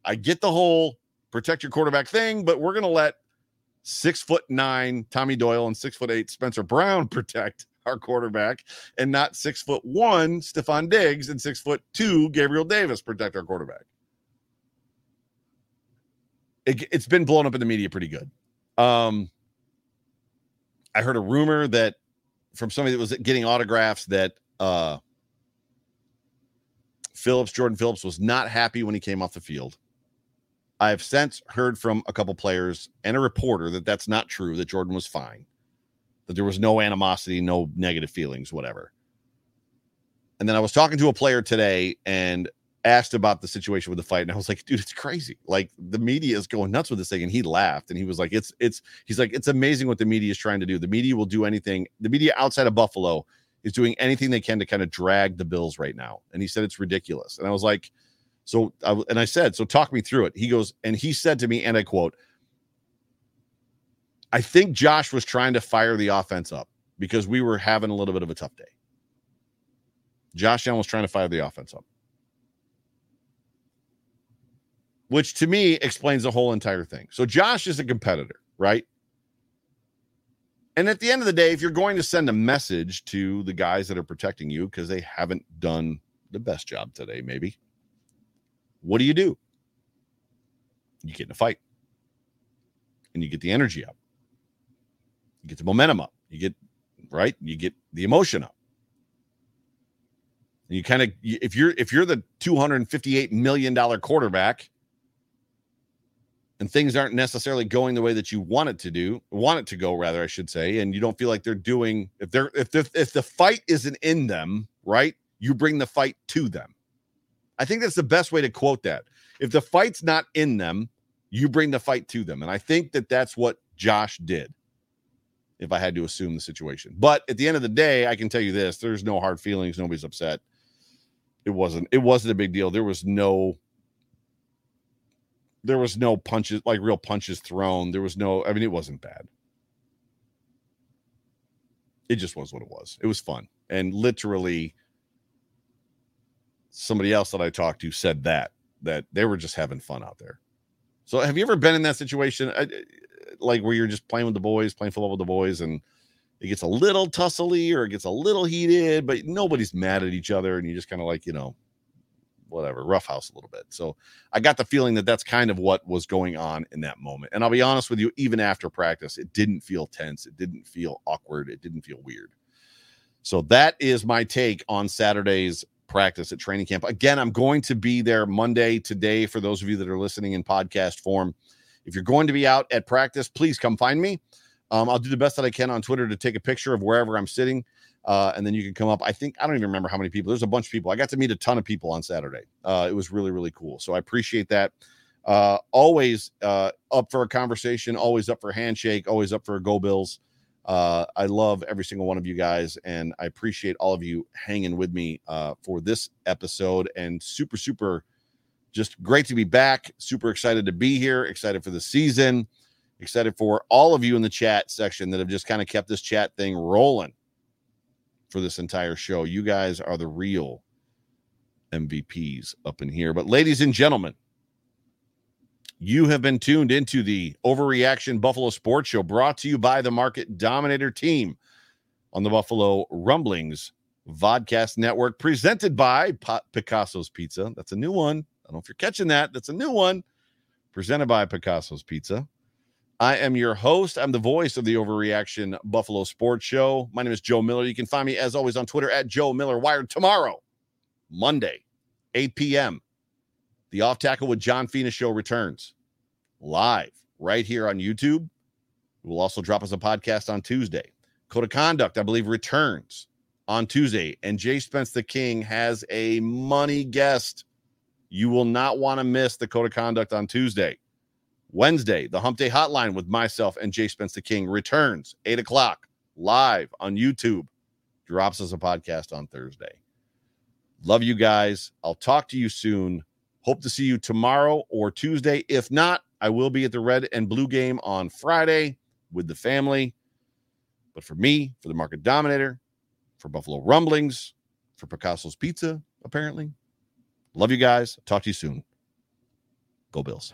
I get the whole protect your quarterback thing, but we're gonna let six foot nine Tommy Doyle and six foot eight Spencer Brown <laughs> protect our quarterback, and not six foot one Stefon Diggs and six foot two Gabriel Davis protect our quarterback. It, has been blown up in the media pretty good. Um, I heard a rumor that from somebody that was getting autographs that uh, Phillips, Jordan Phillips, was not happy when he came off the field. I have since heard from a couple players and a reporter that that's not true, that Jordan was fine, that there was no animosity, no negative feelings, whatever. And then I was talking to a player today and asked about the situation with the fight. And I was like, dude, it's crazy. Like the media is going nuts with this thing. And he laughed and he was like, it's, it's, he's like, it's amazing what the media is trying to do. The media will do anything. The media outside of Buffalo is doing anything they can to kind of drag the Bills right now. And he said it's ridiculous. And I was like, so, I, and I said, so talk me through it. He goes, and he said to me, and I quote, I think Josh was trying to fire the offense up because we were having a little bit of a tough day. Josh Allen was trying to fire the offense up, which to me explains the whole entire thing. So, Josh is a competitor, right? And at the end of the day, if you're going to send a message to the guys that are protecting you because they haven't done the best job today, maybe, what do you do? You get in a fight and you get the energy up. You get the momentum up. You get right. You get the emotion up. And you kind of if you're if you're the 258 million dollar quarterback and things aren't necessarily going the way that you want it to do, want it to go rather I should say, and you don't feel like they're doing if they're if the if the fight isn't in them, right? You bring the fight to them. I think that's the best way to quote that. If the fight's not in them, you bring the fight to them. And I think that that's what Josh did, if I had to assume the situation. But at the end of the day, I can tell you this there's no hard feelings. Nobody's upset. It wasn't, it wasn't a big deal. There was no, there was no punches, like real punches thrown. There was no, I mean, it wasn't bad. It just was what it was. It was fun. And literally, somebody else that I talked to said that that they were just having fun out there. So have you ever been in that situation uh, like where you're just playing with the boys, playing football with the boys and it gets a little tussly or it gets a little heated, but nobody's mad at each other and you just kind of like, you know, whatever, roughhouse a little bit. So I got the feeling that that's kind of what was going on in that moment. And I'll be honest with you, even after practice, it didn't feel tense, it didn't feel awkward, it didn't feel weird. So that is my take on Saturday's practice at training camp. Again, I'm going to be there Monday today for those of you that are listening in podcast form. If you're going to be out at practice, please come find me. Um, I'll do the best that I can on Twitter to take a picture of wherever I'm sitting. Uh, and then you can come up. I think I don't even remember how many people. There's a bunch of people. I got to meet a ton of people on Saturday. Uh, it was really, really cool. So I appreciate that. Uh, always uh, up for a conversation, always up for a handshake, always up for a go Bills. Uh, I love every single one of you guys, and I appreciate all of you hanging with me uh, for this episode. And super, super, just great to be back. Super excited to be here. Excited for the season. Excited for all of you in the chat section that have just kind of kept this chat thing rolling for this entire show. You guys are the real MVPs up in here. But, ladies and gentlemen, you have been tuned into the Overreaction Buffalo Sports Show brought to you by the Market Dominator team on the Buffalo Rumblings Vodcast Network, presented by Picasso's Pizza. That's a new one. I don't know if you're catching that. That's a new one. Presented by Picasso's Pizza. I am your host. I'm the voice of the Overreaction Buffalo Sports Show. My name is Joe Miller. You can find me, as always, on Twitter at Joe Miller Wired tomorrow. Monday, 8 p.m., the Off Tackle with John Fina show returns live right here on YouTube. We'll also drop us a podcast on Tuesday. Code of Conduct, I believe, returns on Tuesday. And Jay Spence the King has a money guest. You will not want to miss the Code of Conduct on Tuesday. Wednesday, the Hump Day Hotline with myself and Jay Spence the King returns 8 o'clock live on YouTube. Drops us a podcast on Thursday. Love you guys. I'll talk to you soon. Hope to see you tomorrow or Tuesday. If not, I will be at the red and blue game on Friday with the family. But for me, for the market dominator, for Buffalo Rumblings, for Picasso's Pizza, apparently. Love you guys. Talk to you soon. Go Bills.